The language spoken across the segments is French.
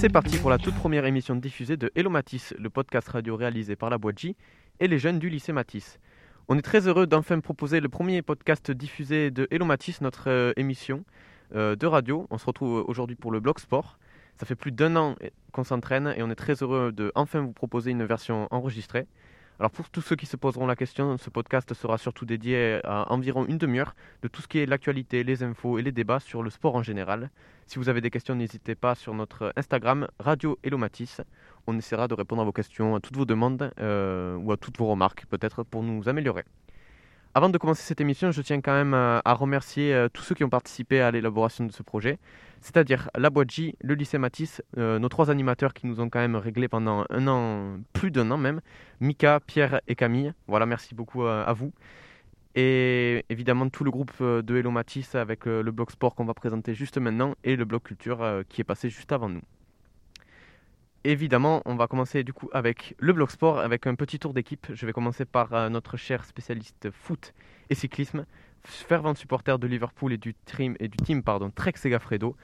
C'est parti pour la toute première émission diffusée de Hello Matisse, le podcast radio réalisé par la boîte J et les jeunes du lycée Matisse. On est très heureux d'enfin proposer le premier podcast diffusé de Hello Matisse, notre euh, émission euh, de radio. On se retrouve aujourd'hui pour le blog sport. Ça fait plus d'un an qu'on s'entraîne et on est très heureux de enfin vous proposer une version enregistrée. Alors pour tous ceux qui se poseront la question, ce podcast sera surtout dédié à environ une demi-heure de tout ce qui est l'actualité, les infos et les débats sur le sport en général. Si vous avez des questions, n'hésitez pas sur notre Instagram Radio Elomatis. On essaiera de répondre à vos questions, à toutes vos demandes euh, ou à toutes vos remarques peut-être pour nous améliorer. Avant de commencer cette émission, je tiens quand même à, à remercier euh, tous ceux qui ont participé à l'élaboration de ce projet, c'est-à-dire la boîte J, le lycée Matisse, euh, nos trois animateurs qui nous ont quand même réglé pendant un an, plus d'un an même, Mika, Pierre et Camille. Voilà, merci beaucoup à, vous. Et évidemment tout le groupe euh, de Hello Matisse avec euh, le blog sport qu'on va présenter juste maintenant et le blog culture euh, qui est passé juste avant nous. Évidemment, on va commencer du coup avec le blog sport, avec un petit tour d'équipe. Je vais commencer par euh, notre cher spécialiste foot et cyclisme, fervent supporter de Liverpool et du team, et du team pardon, Trek Segafredo.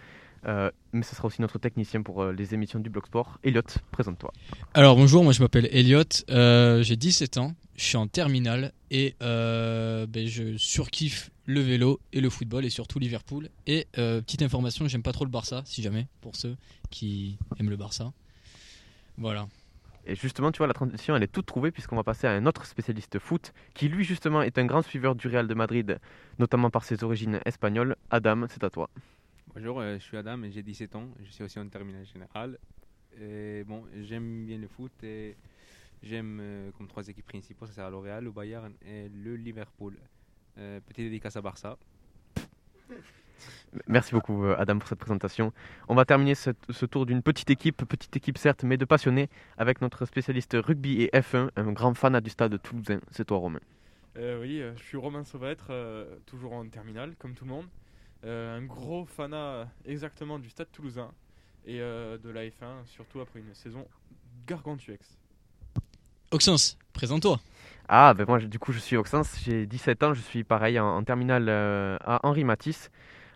Euh, mais ce sera aussi notre technicien pour euh, les émissions du blog sport. Elliot, présente-toi. Alors bonjour, moi je m'appelle Elliot, euh, j'ai 17 ans, je suis en terminale et ben, je surkiffe le vélo et le football et surtout Liverpool. Et petite information, j'aime pas trop le Barça, si jamais, pour ceux qui aiment le Barça. Voilà. Et justement, tu vois, la transition, elle est toute trouvée puisqu'on va passer à un autre spécialiste foot qui, lui, justement, est un grand suiveur du Real de Madrid, notamment par ses origines espagnoles. Adam, c'est à toi. Bonjour, euh, je suis Adam et j'ai 17 ans. Je suis aussi en terminale générale. Et bon, j'aime bien le foot et j'aime euh, comme trois équipes principales, c'est le Real, le Bayern et le Liverpool. Euh, petite dédicace à Barça. Merci beaucoup, euh, Adam, pour cette présentation. On va terminer ce, ce tour d'une petite équipe, petite équipe certes, mais de passionnés, avec notre spécialiste rugby et F1, un grand fan du stade toulousain. C'est toi, Romain. Euh, oui, euh, je suis Romain Sauvêtre, euh, toujours en terminale, comme tout le monde. Euh, un gros fanat exactement du stade toulousain et euh, de la F1, surtout après une saison gargantuex. Oxens, présente-toi. Ah, ben moi, je- du coup, je suis Oxens, j'ai 17 ans, je suis pareil en, en terminale euh, à Henri Matisse.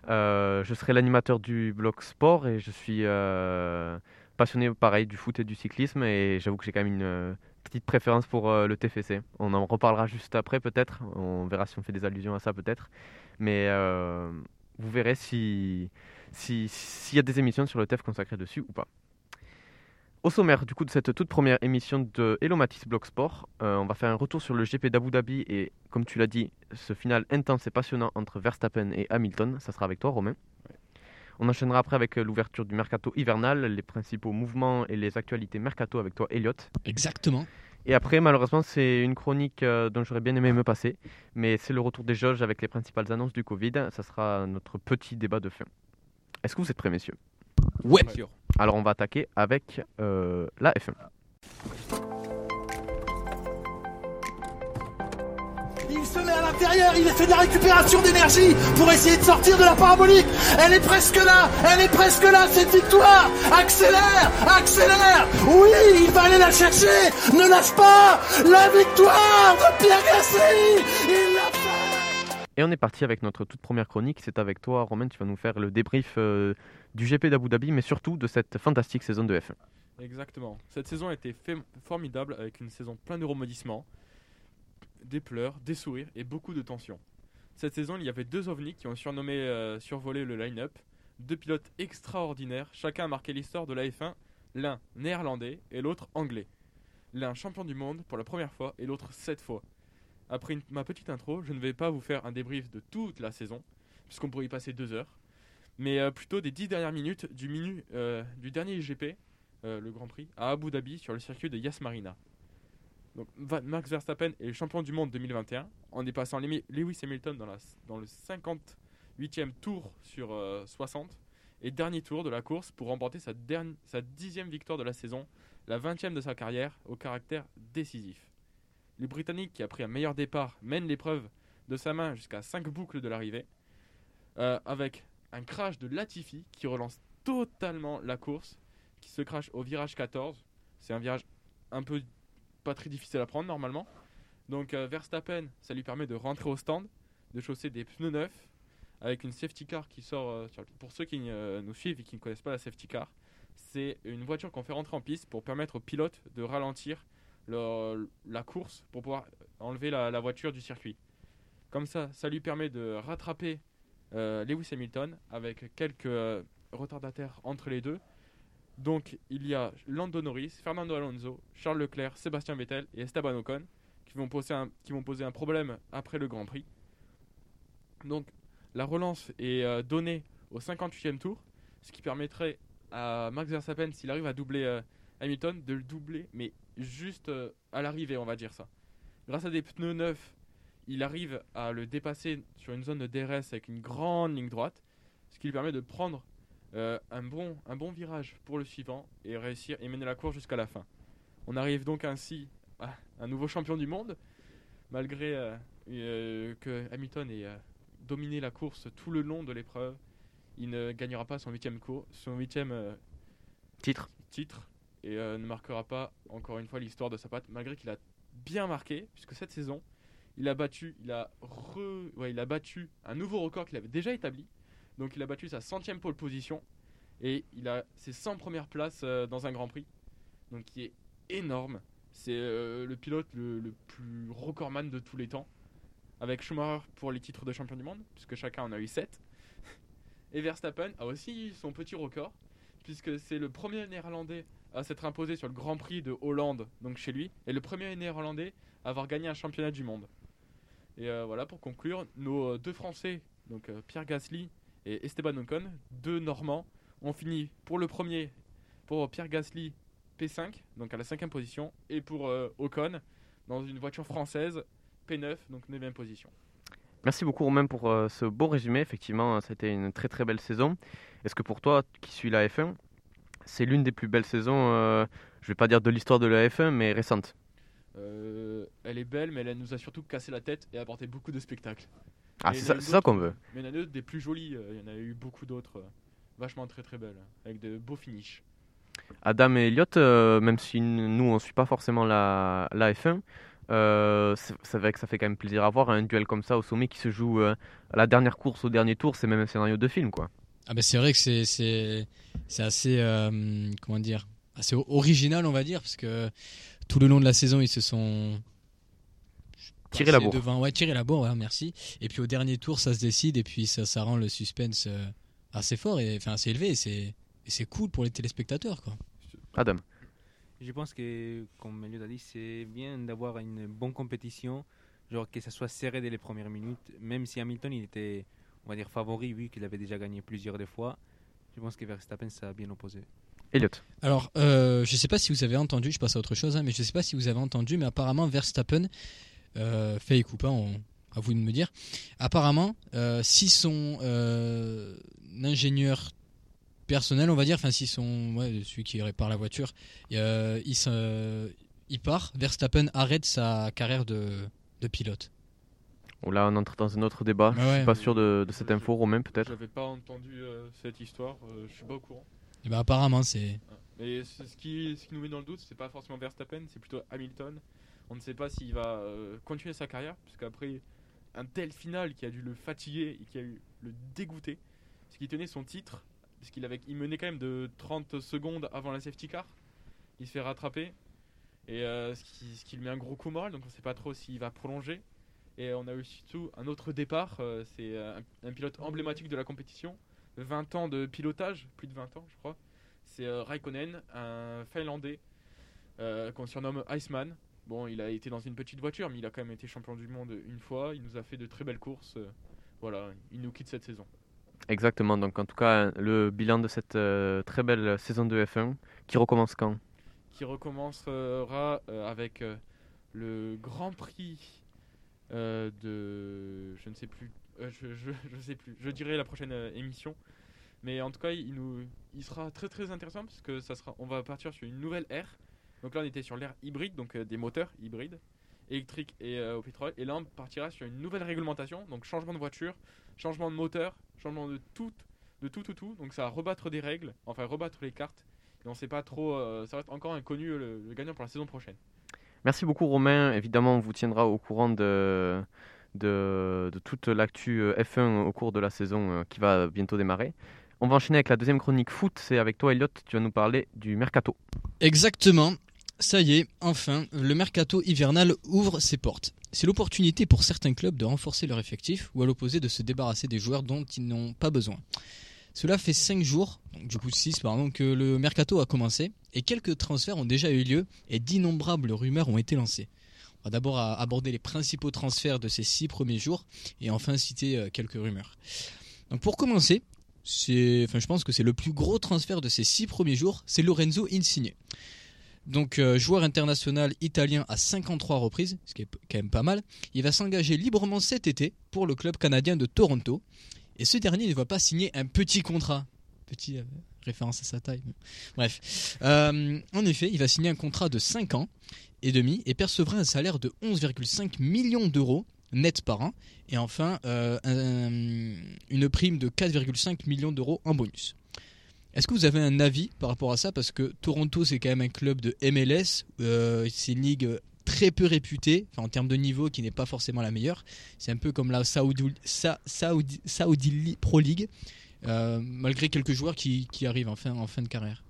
Euh, je serai l'animateur du blog sport et je suis euh, passionné, pareil, du foot et du cyclisme. Et j'avoue que j'ai quand même une euh, petite préférence pour le TFC. On en reparlera juste après, peut-être. On verra si on fait des allusions à ça, peut-être. Mais vous verrez si si- s'il y a des émissions sur le TEF consacrées dessus ou pas. Au sommaire du coup de cette toute première émission de Hello Matisse Blog Sport, euh, on va faire un retour sur le GP d'Abu Dhabi et comme tu l'as dit, ce final intense et passionnant entre Verstappen et Hamilton, ça sera avec toi Romain. On enchaînera après avec euh, l'ouverture du mercato hivernal, les principaux mouvements et les actualités mercato avec toi Elliot. Exactement. Et après malheureusement c'est une chronique euh, dont j'aurais bien aimé me passer, mais c'est le retour des jauges avec les principales annonces du Covid, ça sera notre petit débat de fin. Est-ce que vous êtes prêts messieurs? Ouais. Sûr. Alors on va attaquer avec euh, la F1. Il se met à l'intérieur, il fait de la récupération d'énergie pour essayer de sortir de la parabolique. Elle est presque là, elle est presque là, cette victoire. Accélère, accélère. Oui, il va aller la chercher. Ne lâche pas. La victoire de Pierre Gasly. Il l'a fait. Et on est parti avec notre toute première chronique. C'est avec toi, Romain, tu vas nous faire le débrief euh, du GP d'Abu Dhabi, mais surtout de cette fantastique saison de F1. Exactement. Cette saison a été formidable avec une saison pleine de rebondissements, des pleurs, des sourires et beaucoup de tension. Cette saison, il y avait deux ovnis qui ont surnommé, euh, survolé le line-up. Deux pilotes extraordinaires, chacun a marqué l'histoire de la F1, l'un néerlandais et l'autre anglais. L'un champion du monde pour la première fois et l'autre sept fois. Après ma petite intro, je ne vais pas vous faire un débrief de toute la saison, puisqu'on pourrait y passer deux heures, mais euh, plutôt des dix dernières minutes du, minu, euh, du dernier IGP euh, le Grand Prix à Abu Dhabi sur le circuit de Yas Marina. Donc, Max Verstappen est le champion du monde 2021 en dépassant Lewis Hamilton dans, la, dans le 58e tour sur euh, 60 et dernier tour de la course pour remporter sa, dernière, sa dixième victoire de la saison, la 20e de sa carrière au caractère décisif. Le Britannique qui a pris un meilleur départ mène l'épreuve de sa main jusqu'à 5 boucles de l'arrivée avec un crash de Latifi qui relance totalement la course qui se crache au virage 14. C'est un virage un peu pas très difficile à prendre normalement. Donc euh, Verstappen, ça lui permet de rentrer au stand, de chausser des pneus neufs avec une safety car qui sort. euh, Pour ceux qui euh, nous suivent et qui ne connaissent pas la safety car, c'est une voiture qu'on fait rentrer en piste pour permettre aux pilotes de ralentir le- la course pour pouvoir enlever la, voiture du circuit. Comme ça, ça lui permet de rattraper euh, Lewis Hamilton avec quelques euh, retardataires entre les deux. Donc il y a Lando Norris, Fernando Alonso, Charles Leclerc, Sébastien Vettel et Esteban Ocon qui vont poser un, problème après le Grand Prix. Donc la relance est euh, donnée au 58e tour, ce qui permettrait à Max Verstappen, s'il arrive à doubler euh, Hamilton, de le doubler, mais juste euh, à l'arrivée, on va dire ça. Grâce à des pneus neufs, il arrive à le dépasser sur une zone de DRS avec une grande ligne droite, ce qui lui permet de prendre euh, un, bon, un bon virage pour le suivant et réussir et mener la course jusqu'à la fin. On arrive donc ainsi à un nouveau champion du monde, malgré euh, euh, que Hamilton ait dominé la course tout le long de l'épreuve. Il ne gagnera pas son huitième, cours, son huitième Titre. titre et ne marquera pas encore une fois l'histoire de sa patte, malgré qu'il a bien marqué, puisque cette saison, il a battu, il a, re- ouais, il a battu un nouveau record qu'il avait déjà établi. Donc il a battu sa centième pole position et il a ses 100 premières places euh, dans un Grand Prix, donc qui est énorme. C'est euh, le pilote le, plus recordman de tous les temps, avec Schumacher pour les titres de champion du monde, puisque chacun en a eu 7. Et Verstappen a aussi son petit record, puisque c'est le premier néerlandais à s'être imposé sur le Grand Prix de Hollande, donc chez lui, et le premier néerlandais à avoir gagné un championnat du monde. Et euh, voilà, pour conclure, nos euh, deux Français, donc euh, Pierre Gasly et Esteban Ocon, deux Normands, ont fini pour le premier, pour Pierre Gasly P5, donc à la cinquième position, et pour Ocon dans une voiture française P9, donc 9 position. Merci beaucoup Romain pour ce beau résumé. Effectivement, été une très très belle saison. Est-ce que pour toi, qui suis la F1, c'est l'une des plus belles saisons, je vais pas dire de l'histoire de la F1, mais récente? Euh, elle est belle, mais elle nous a surtout cassé la tête et apporté beaucoup de spectacles. Ah, c'est ça, qu'on veut. Mais il y en a d'autres des plus jolies, euh, il y en a eu beaucoup d'autres, euh, vachement très très belles, avec de beaux finishes. Adam et Elliot, euh, même si nous on suit pas forcément la, la F1, euh, c'est vrai que ça fait quand même plaisir à voir un duel comme ça au sommet qui se joue euh, à la dernière course, au dernier tour, c'est même un scénario de film quoi. Ah ben c'est vrai que c'est c'est c'est assez euh, comment dire assez original on va dire parce que tout le long de la saison ils se sont Tirer la bourre. devant ouais tirer la bourre ouais, merci et puis au dernier tour ça se décide et puis ça ça rend le suspense euh, assez fort et enfin assez élevé et c'est cool pour les téléspectateurs quoi. Adam. Je pense que, comme Elliot a dit, c'est bien d'avoir une bonne compétition, genre que ça soit serré dès les premières minutes, même si Hamilton il était, on va dire, favori vu qu'il avait déjà gagné plusieurs des fois. Je pense que Verstappen ça a bien opposé. Elliot. Alors, euh, je sais pas si vous avez entendu, je passe à autre chose, hein, mais je sais pas si vous avez entendu, mais apparemment Verstappen, euh, ou pas, on- à vous de me dire. Apparemment, euh, si son euh, ingénieur personnel, on va dire, enfin si son, ouais, celui qui répare la voiture, euh, il, part, Verstappen arrête sa carrière de, de pilote. Bon, là on entre dans un autre débat. Ah je ouais. suis pas sûr de, de cette info, Romain peut-être? J'avais pas entendu euh, cette histoire, euh, je suis pas au courant. Et ben apparemment, c'est Mais ce qui, ce qui nous met dans le doute, c'est pas forcément Verstappen, c'est plutôt Hamilton. On ne sait pas s'il va euh, continuer sa carrière, puisqu'après un tel final qui a dû le fatiguer et qui a eu le dégoûter, ce qui tenait son titre, puisqu'il il menait quand même de 30 secondes avant la safety car, il se fait rattraper, et euh, ce, qui, ce qui lui met un gros coup moral, donc on ne sait pas trop s'il va prolonger. Et on a eu surtout un autre départ, euh, c'est un pilote emblématique de la compétition, 20 ans de pilotage, plus de 20 ans je crois. C'est euh, Raikkonen, un Finlandais euh, qu'on surnomme Iceman. Bon, il a été dans une petite voiture, mais il a quand même été champion du monde une fois. Il nous a fait de très belles courses. euh, voilà, il nous quitte cette saison. Exactement, donc en tout cas le bilan de cette euh, très belle saison de F1 qui recommence quand? Qui recommencera euh, avec euh, le Grand Prix de. Je ne sais plus. Euh, je, je, je sais plus. Je dirai la prochaine euh, émission. Mais en tout cas, il, nous, sera très très intéressant parce que ça sera, on va partir sur une nouvelle ère. Donc là, on était sur l'ère hybride, donc euh, des moteurs hybrides, électriques et au pétrole. Et là, on partira sur une nouvelle réglementation, donc changement de voiture, changement de moteur, changement de tout, de tout, tout, tout. Donc ça va rebattre des règles, enfin rebattre les cartes. Et on sait pas trop, euh, ça être encore inconnu le gagnant pour la saison prochaine. Merci beaucoup Romain. Évidemment, on vous tiendra au courant de, de, toute l'actu euh, F1 au cours de la saison euh, qui va bientôt démarrer. On va enchaîner avec la deuxième chronique foot. C'est avec toi, Elliot. Tu vas nous parler du mercato. Exactement. Ça y est, enfin, le mercato hivernal ouvre ses portes. C'est l'opportunité pour certains clubs de renforcer leur effectif ou à l'opposé de se débarrasser des joueurs dont ils n'ont pas besoin. Cela fait 5 jours, du coup 6 pardon, que le mercato a commencé et quelques transferts ont déjà eu lieu et d'innombrables rumeurs ont été lancées. On va d'abord aborder les principaux transferts de ces 6 premiers jours et enfin citer euh, quelques rumeurs. Donc pour commencer, enfin je pense que c'est le plus gros transfert de ces 6 premiers jours, c'est Lorenzo Insigne. Donc euh, joueur international italien à 53 reprises, ce qui est quand même pas mal. Il va s'engager librement cet été pour le club canadien de Toronto. Et ce dernier ne va pas signer un petit contrat. Petit euh, référence à sa taille. Bref. En effet, il va signer un contrat de 5 ans et demi et percevra un salaire de 11,5 millions d'euros net par an. Et enfin, euh, un- une prime de 4,5 millions d'euros en bonus. Est-ce que vous avez un avis par rapport à ça? Parce que Toronto, c'est quand même un club de MLS. euh, c'est une ligue très peu réputée, en termes de niveau, qui n'est pas forcément la meilleure. C'est un peu comme la Saudi, Pro League, euh, malgré quelques joueurs qui, arrivent en fin de carrière.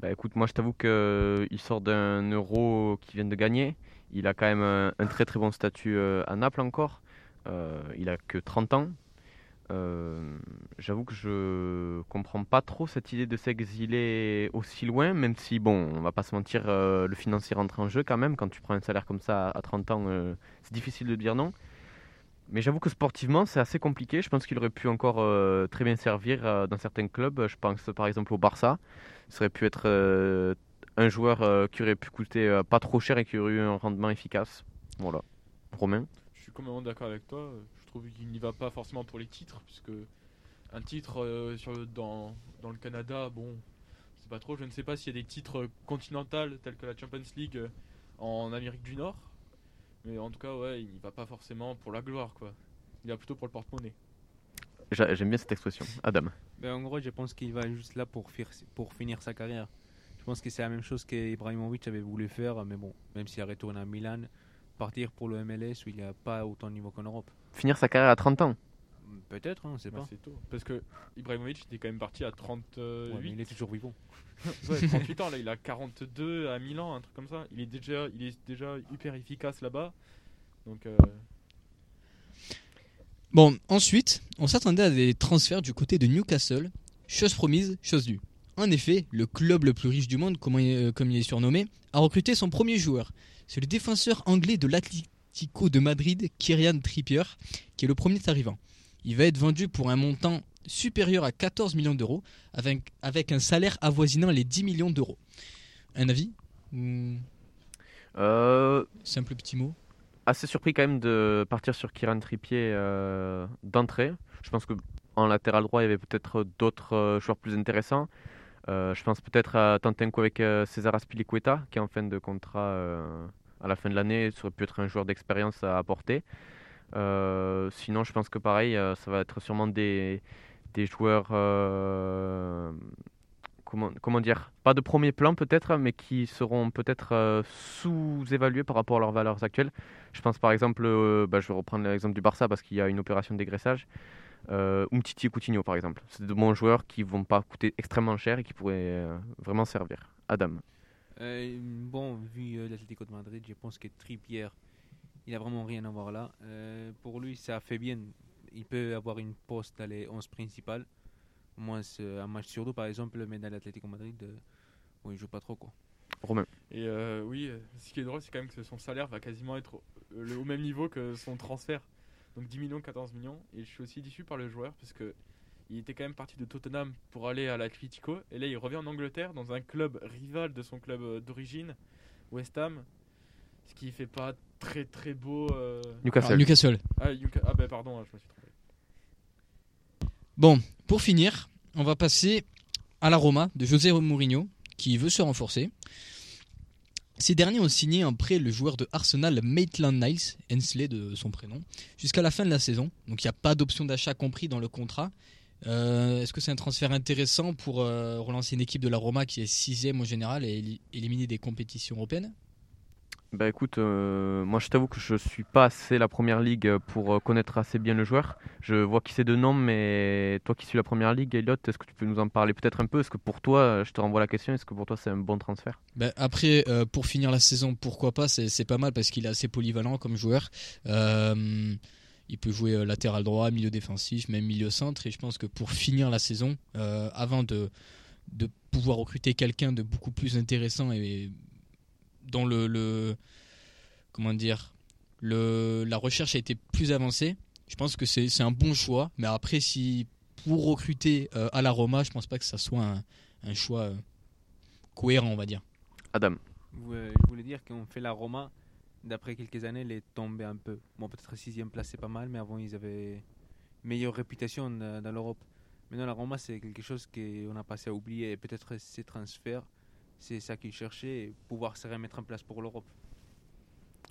Bah écoute, moi je t'avoue qu'il sort d'un euro qu'il vient de gagner. Il a quand même un, très très bon statut euh, à Naples encore. Euh, il a que 30 ans. Euh, J'avoue que je comprends pas trop cette idée de s'exiler aussi loin, même si, bon, on va pas se mentir, euh, le financier rentre en jeu quand même. Quand tu prends un salaire comme ça à 30 ans, euh, c'est difficile de dire non. Mais j'avoue que sportivement, c'est assez compliqué. Je pense qu'il aurait pu encore euh, très bien servir euh, dans certains clubs. Je pense par exemple au Barça. Ça aurait pu être euh, un joueur qui aurait pu coûter pas trop cher et qui aurait eu un rendement efficace. Voilà. Romain? Je suis complètement d'accord avec toi. Je trouve qu'il n'y va pas forcément pour les titres, puisque un titre sur le- dans, dans le Canada, bon, c'est pas trop. Je ne sais pas s'il y a des titres continentaux tels que la Champions League en Amérique du Nord, mais en tout cas, ouais, il n'y va pas forcément pour la gloire, quoi. Il va plutôt pour le porte-monnaie. J'a- J'aime bien cette expression. Adam. Ben, en gros, je pense qu'il va juste là pour finir sa carrière. Je pense que c'est la même chose qu'Ibrahimovic avait voulu faire, mais bon, même s'il a retourné à Milan, partir pour le MLS où il n'y a pas autant de niveau qu'en Europe. Finir sa carrière à 30 ans. Peut-être, hein, on sait Bah, pas. c'est tôt. Parce que Ibrahimovic était quand même parti à 38. Ouais, mais il est toujours vivant. Ouais, 38 ans, là, il a 42 à Milan, un truc comme ça. Il est déjà, il est déjà hyper efficace là-bas. Donc, euh, Bon, ensuite, on s'attendait à des transferts du côté de Newcastle. Chose promise, chose due. En effet, le club le plus riche du monde, comme il, euh, comme il est surnommé, a recruté son premier joueur. C'est le défenseur anglais de l'Atlético de Madrid, Kyrian Trippier, qui est le premier arrivant. Il va être vendu pour un montant supérieur à 14 millions d'euros, avec, avec un salaire avoisinant les 10 millions d'euros. Un avis Euh, simple petit mot? assez surpris quand même de partir sur Kiran Trippier euh, d'entrée. Je pense que en latéral droit, il y avait peut-être d'autres euh, joueurs plus intéressants. Euh, je pense peut-être à tenter un coup avec César Aspilicueta, qui est en fin de contrat à la fin de l'année. Ça aurait pu être un joueur d'expérience à apporter. Euh, sinon, je pense que pareil, euh, ça va être sûrement des, des joueurs. euh, comment, dire Pas de premier plan peut-être, mais qui seront peut-être sous-évalués par rapport à leurs valeurs actuelles. Je pense par exemple, bah, je vais reprendre l'exemple du Barça parce qu'il y a une opération de dégraissage. Euh, Umtiti et Coutinho par exemple. C'est de bons joueurs qui vont pas coûter extrêmement cher et qui pourraient vraiment servir. Adam. Bon, vu l'Atlético de Madrid, je pense que Trippier, il a vraiment rien à voir là. Euh, pour lui, ça fait bien. Il peut avoir une poste dans les 11 principales. Au moins, c'est un match sur deux, par exemple, mais dans l'Atlético Madrid, euh, bon, il joue pas trop. quoi. Romain. et euh, oui, ce qui est drôle, c'est quand même que son salaire va quasiment être au, même niveau que son transfert. Donc 10 millions, 14 millions. Et je suis aussi déçu par le joueur parce que il était quand même parti de Tottenham pour aller à l'Atlético. Et là, il revient en Angleterre dans un club rival de son club d'origine, West Ham. Ce qui fait pas très très beau. euh, Newcastle. Alors, Newcastle. Ah, Yuka- ah bah pardon, je me suis trompé. Bon, pour finir, on va passer à la Roma de José Mourinho, qui veut se renforcer. Ces derniers ont signé en prêt le joueur de Arsenal Maitland Niles, Hensley de son prénom, jusqu'à la fin de la saison. Donc il n'y a pas d'option d'achat compris dans le contrat. Euh, Est-ce que c'est un transfert intéressant pour euh, relancer une équipe de la Roma qui est sixième au général et éli- éliminer des compétitions européennes? Bah écoute, euh, moi je t'avoue que je suis pas assez la première ligue pour euh, connaître assez bien le joueur. Je vois qui c'est de nom, mais toi qui suis la première ligue, Elliot, est-ce que tu peux nous en parler peut-être un peu? Est-ce que pour toi, je te renvoie la question, est-ce que pour toi c'est un bon transfert? Ben, après, euh, pour finir la saison, pourquoi pas? C'est pas mal parce qu'il est assez polyvalent comme joueur. Euh, il peut jouer euh, latéral droit, milieu défensif, même milieu centre. Et je pense que pour finir la saison, euh, avant de, de pouvoir recruter quelqu'un de beaucoup plus intéressant et dont le, le- comment dire le, la recherche a été plus avancée, je pense que c'est c'est un bon choix. Mais après, si pour recruter euh, à la Roma, je pense pas que ça soit un, un choix euh, cohérent, on va dire. Adam euh, je voulais dire qu'on fait la Roma, d'après quelques années, elle est tombée un peu. Bon, peut-être sixième place, c'est pas mal, mais avant, ils avaient meilleure réputation dans, dans l'Europe. Maintenant, la Roma, c'est quelque chose qu'on a passé à oublier. Et peut-être ces transferts, c'est ça qu'ils cherchaient, et pouvoir se remettre en place pour l'Europe.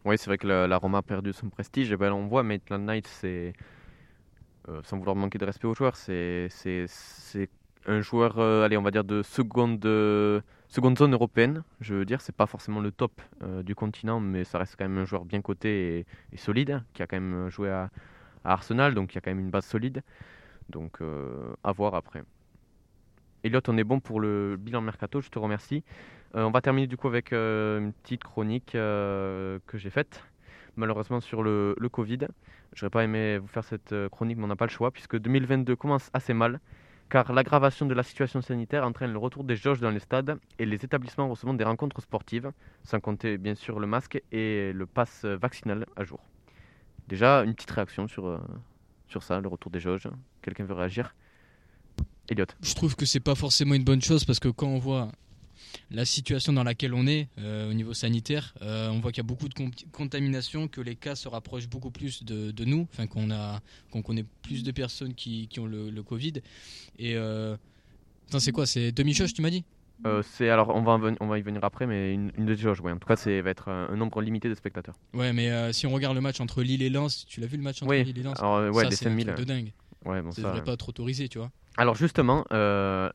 Oui, c'est vrai que la, Roma a perdu son prestige. Et ben, on voit Maitland Knight, c'est. euh, sans vouloir manquer de respect aux joueurs, c'est c'est- c'est un joueur, euh, allez, on va dire, de seconde, seconde zone européenne. Je veux dire, c'est pas forcément le top euh, du continent, mais ça reste quand même un joueur bien coté et, solide, hein, qui a quand même joué à, à Arsenal, donc il y a quand même une base solide. Donc, à voir après. Elliot, on est bon pour le bilan mercato, je te remercie. Euh, on va terminer du coup avec euh, une petite chronique euh, que j'ai faite, malheureusement sur le, le Covid. J'aurais pas aimé vous faire cette chronique, mais on n'a pas le choix, puisque 2022 commence assez mal, car l'aggravation de la situation sanitaire entraîne le retour des jauges dans les stades et les établissements recevant des rencontres sportives, sans compter bien sûr le masque et le pass vaccinal à jour. Déjà, une petite réaction sur, sur ça, le retour des jauges. Quelqu'un veut réagir? Elliot. Je trouve que c'est pas forcément une bonne chose parce que quand on voit la situation dans laquelle on est euh, au niveau sanitaire, euh, on voit qu'il y a beaucoup de con- contamination, que les cas se rapprochent beaucoup plus de, de nous, enfin qu'on a, qu'on connaît plus de personnes qui, qui ont le, le Covid. Et euh, c'est quoi? C'est demi-jauge, tu m'as dit? Euh, c'est alors on va, on va y venir après, mais une, une de jauge, ouais. En tout cas, c'est va être un, un nombre limité de spectateurs. Ouais, mais si on regarde le match entre Lille et Lens, tu l'as vu le match entre Oui, Lille et Lens? Alors ouais, Ça, des c'est un 5000. truc de dingue. Ouais, bon, Ça ça, devrait pas être autorisé, tu vois? Alors justement, euh,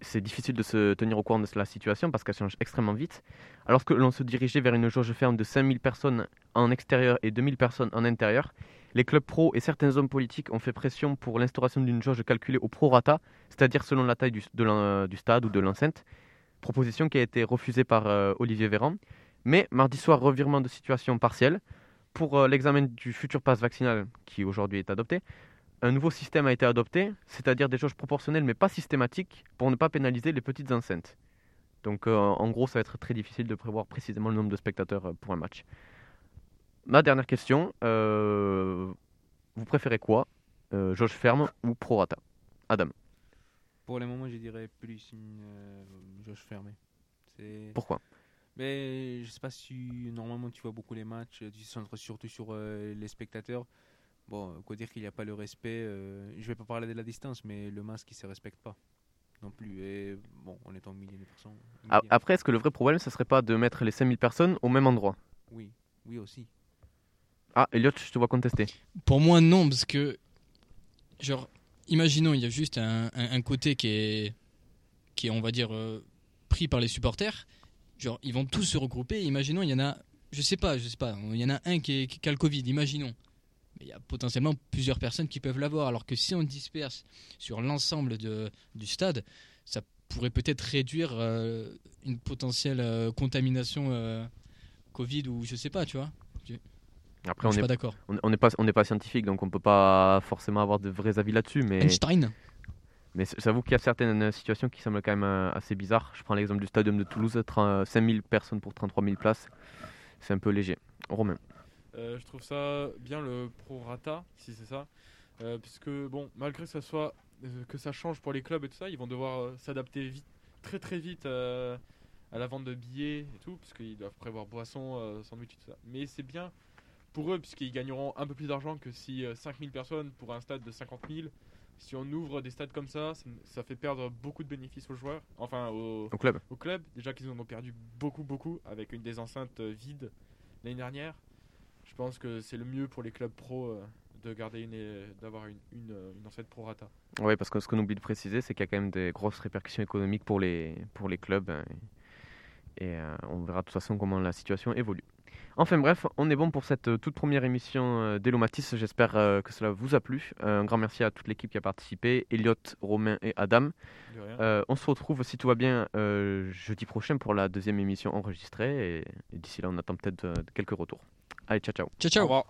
c'est difficile de se tenir au courant de la situation parce qu'elle change extrêmement vite. Alors que l'on se dirigeait vers une jauge ferme de 5000 personnes en extérieur et 2000 personnes en intérieur, les clubs pro et certains hommes politiques ont fait pression pour l'instauration d'une jauge calculée au prorata, c'est-à-dire selon la taille du, stade ou de l'enceinte, proposition qui a été refusée par euh, Olivier Véran. Mais mardi soir, revirement de situation partielle. Pour euh, l'examen du futur pass vaccinal qui aujourd'hui est adopté, un nouveau système a été adopté, c'est-à-dire des jauges proportionnelles mais pas systématiques pour ne pas pénaliser les petites enceintes. Donc euh, en gros, ça va être très difficile de prévoir précisément le nombre de spectateurs euh, pour un match. Ma dernière question, euh, vous préférez quoi euh, Jauge ferme ou prorata? Adam, Pour le moment, je dirais plus une jauge fermée. C'est... pourquoi? Mais je sais pas si normalement tu vois beaucoup les matchs, tu te centres surtout sur les spectateurs. Bon, quoi dire qu'il n'y a pas le respect. euh, je vais pas parler de la distance, mais le masque il se respecte pas non plus. Et bon, on est en milliers de personnes. Milliers. Après, est-ce que le vrai problème, ce serait pas de mettre les 5000 personnes au même endroit? Oui, oui aussi. Ah, Elliot, je te vois contester. Pour moi, non, parce que, genre, imaginons, il y a juste un, un- un côté qui est, qui est, on va dire, euh, pris par les supporters. Genre, ils vont tous se regrouper. Imaginons, il y en a, je sais pas, je sais pas, il y en a un qui, est, qui a le Covid, imaginons. Mais il y a potentiellement plusieurs personnes qui peuvent l'avoir. Alors que si on disperse sur l'ensemble de- du stade, ça pourrait peut-être réduire euh, une potentielle euh, contamination euh, Covid ou je sais pas, tu vois. Après, je on suis n'est pas d'accord. on, on n'est pas, on n'est pas scientifique, donc on peut pas forcément avoir de vrais avis là-dessus, mais... Einstein Mais j'avoue qu'il y a certaines situations qui semblent quand même assez bizarres. Je prends l'exemple du stadium de Toulouse, 30 5000 personnes pour 33 000 places. C'est un peu léger. Romain. Euh, je trouve ça bien le prorata, si c'est ça. Euh, puisque, bon, malgré que ça, soit, euh, que ça change pour les clubs et tout ça, ils vont devoir s'adapter vite, très très vite à la vente de billets et tout, puisqu'ils doivent prévoir boissons, sandwich et tout ça. Mais c'est bien pour eux, puisqu'ils gagneront un peu plus d'argent que si euh, 5000 personnes pour un stade de 50 000. Si on ouvre des stades comme ça, ça, ça fait perdre beaucoup de bénéfices aux joueurs, enfin aux, Au club. au club. Déjà qu'ils en ont perdu beaucoup, beaucoup avec une des enceintes vides l'année dernière. Je pense que c'est le mieux pour les clubs pro euh, de garder une, euh, d'avoir une, une, euh, une enceinte pro rata. Oui, parce que ce qu'on oublie de préciser, c'est qu'il y a quand même des grosses répercussions économiques pour les, pour les clubs. hein, Et euh, on verra de toute façon comment la situation évolue. Enfin bref, on est bon pour cette toute première émission d'Hello Matisse. J'espère que cela vous a plu. Un grand merci à toute l'équipe qui a participé, Elliot, Romain et Adam. Euh, on se retrouve, si tout va bien, euh, jeudi prochain pour la deuxième émission enregistrée. Et, et d'ici là, on attend peut-être quelques retours. Allez, ciao ciao. Ciao, Au ciao. revoir.